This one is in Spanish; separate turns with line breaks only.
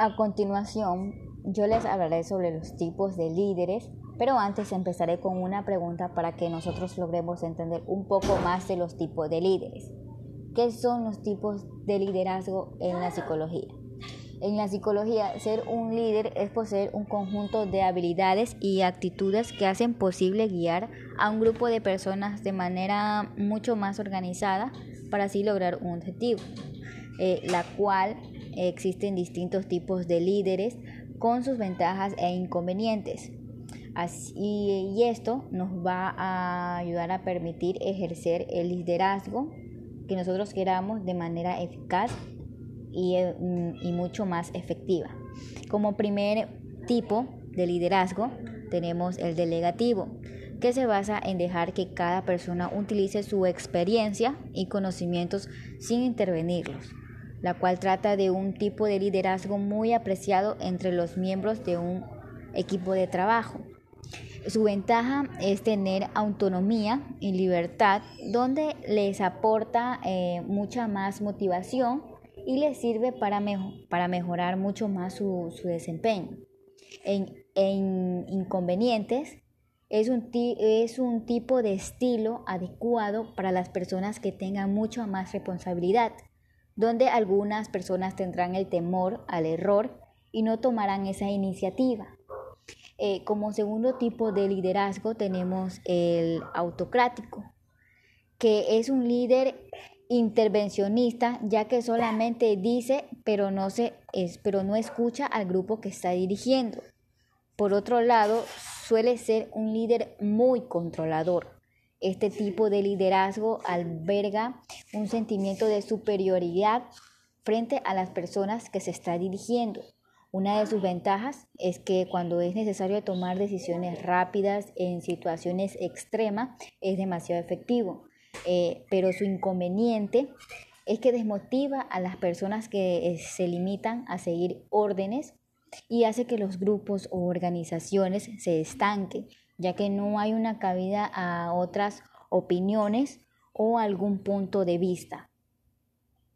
A continuación, yo les hablaré sobre los tipos de líderes, pero antes empezaré con una pregunta para que nosotros logremos entender un poco más de los tipos de líderes. ¿Qué son los tipos de liderazgo en la psicología? En la psicología, ser un líder es poseer un conjunto de habilidades y actitudes que hacen posible guiar a un grupo de personas de manera mucho más organizada para así lograr un objetivo, eh, la cual existen distintos tipos de líderes con sus ventajas e inconvenientes. Así, y esto nos va a ayudar a permitir ejercer el liderazgo que nosotros queramos de manera eficaz y, mm, y mucho más efectiva. Como primer tipo de liderazgo tenemos el delegativo, que se basa en dejar que cada persona utilice su experiencia y conocimientos sin intervenirlos la cual trata de un tipo de liderazgo muy apreciado entre los miembros de un equipo de trabajo. Su ventaja es tener autonomía y libertad, donde les aporta eh, mucha más motivación y les sirve para, para mejorar mucho más su, desempeño. En, en inconvenientes, es un, es un tipo de estilo adecuado para las personas que tengan mucha más responsabilidad donde algunas personas tendrán el temor al error y no tomarán esa iniciativa. Eh, como segundo tipo de liderazgo tenemos el autocrático, que es un líder intervencionista ya que solamente dice pero no, se, es, pero no escucha al grupo que está dirigiendo. Por otro lado, suele ser un líder muy controlador este tipo de liderazgo alberga un sentimiento de superioridad frente a las personas que se está dirigiendo. Una de sus ventajas es que cuando es necesario tomar decisiones rápidas en situaciones extremas es demasiado efectivo, eh, pero su inconveniente es que desmotiva a las personas que eh, se limitan a seguir órdenes y hace que los grupos o organizaciones se estanquen ya que no hay una cabida a otras opiniones o algún punto de vista.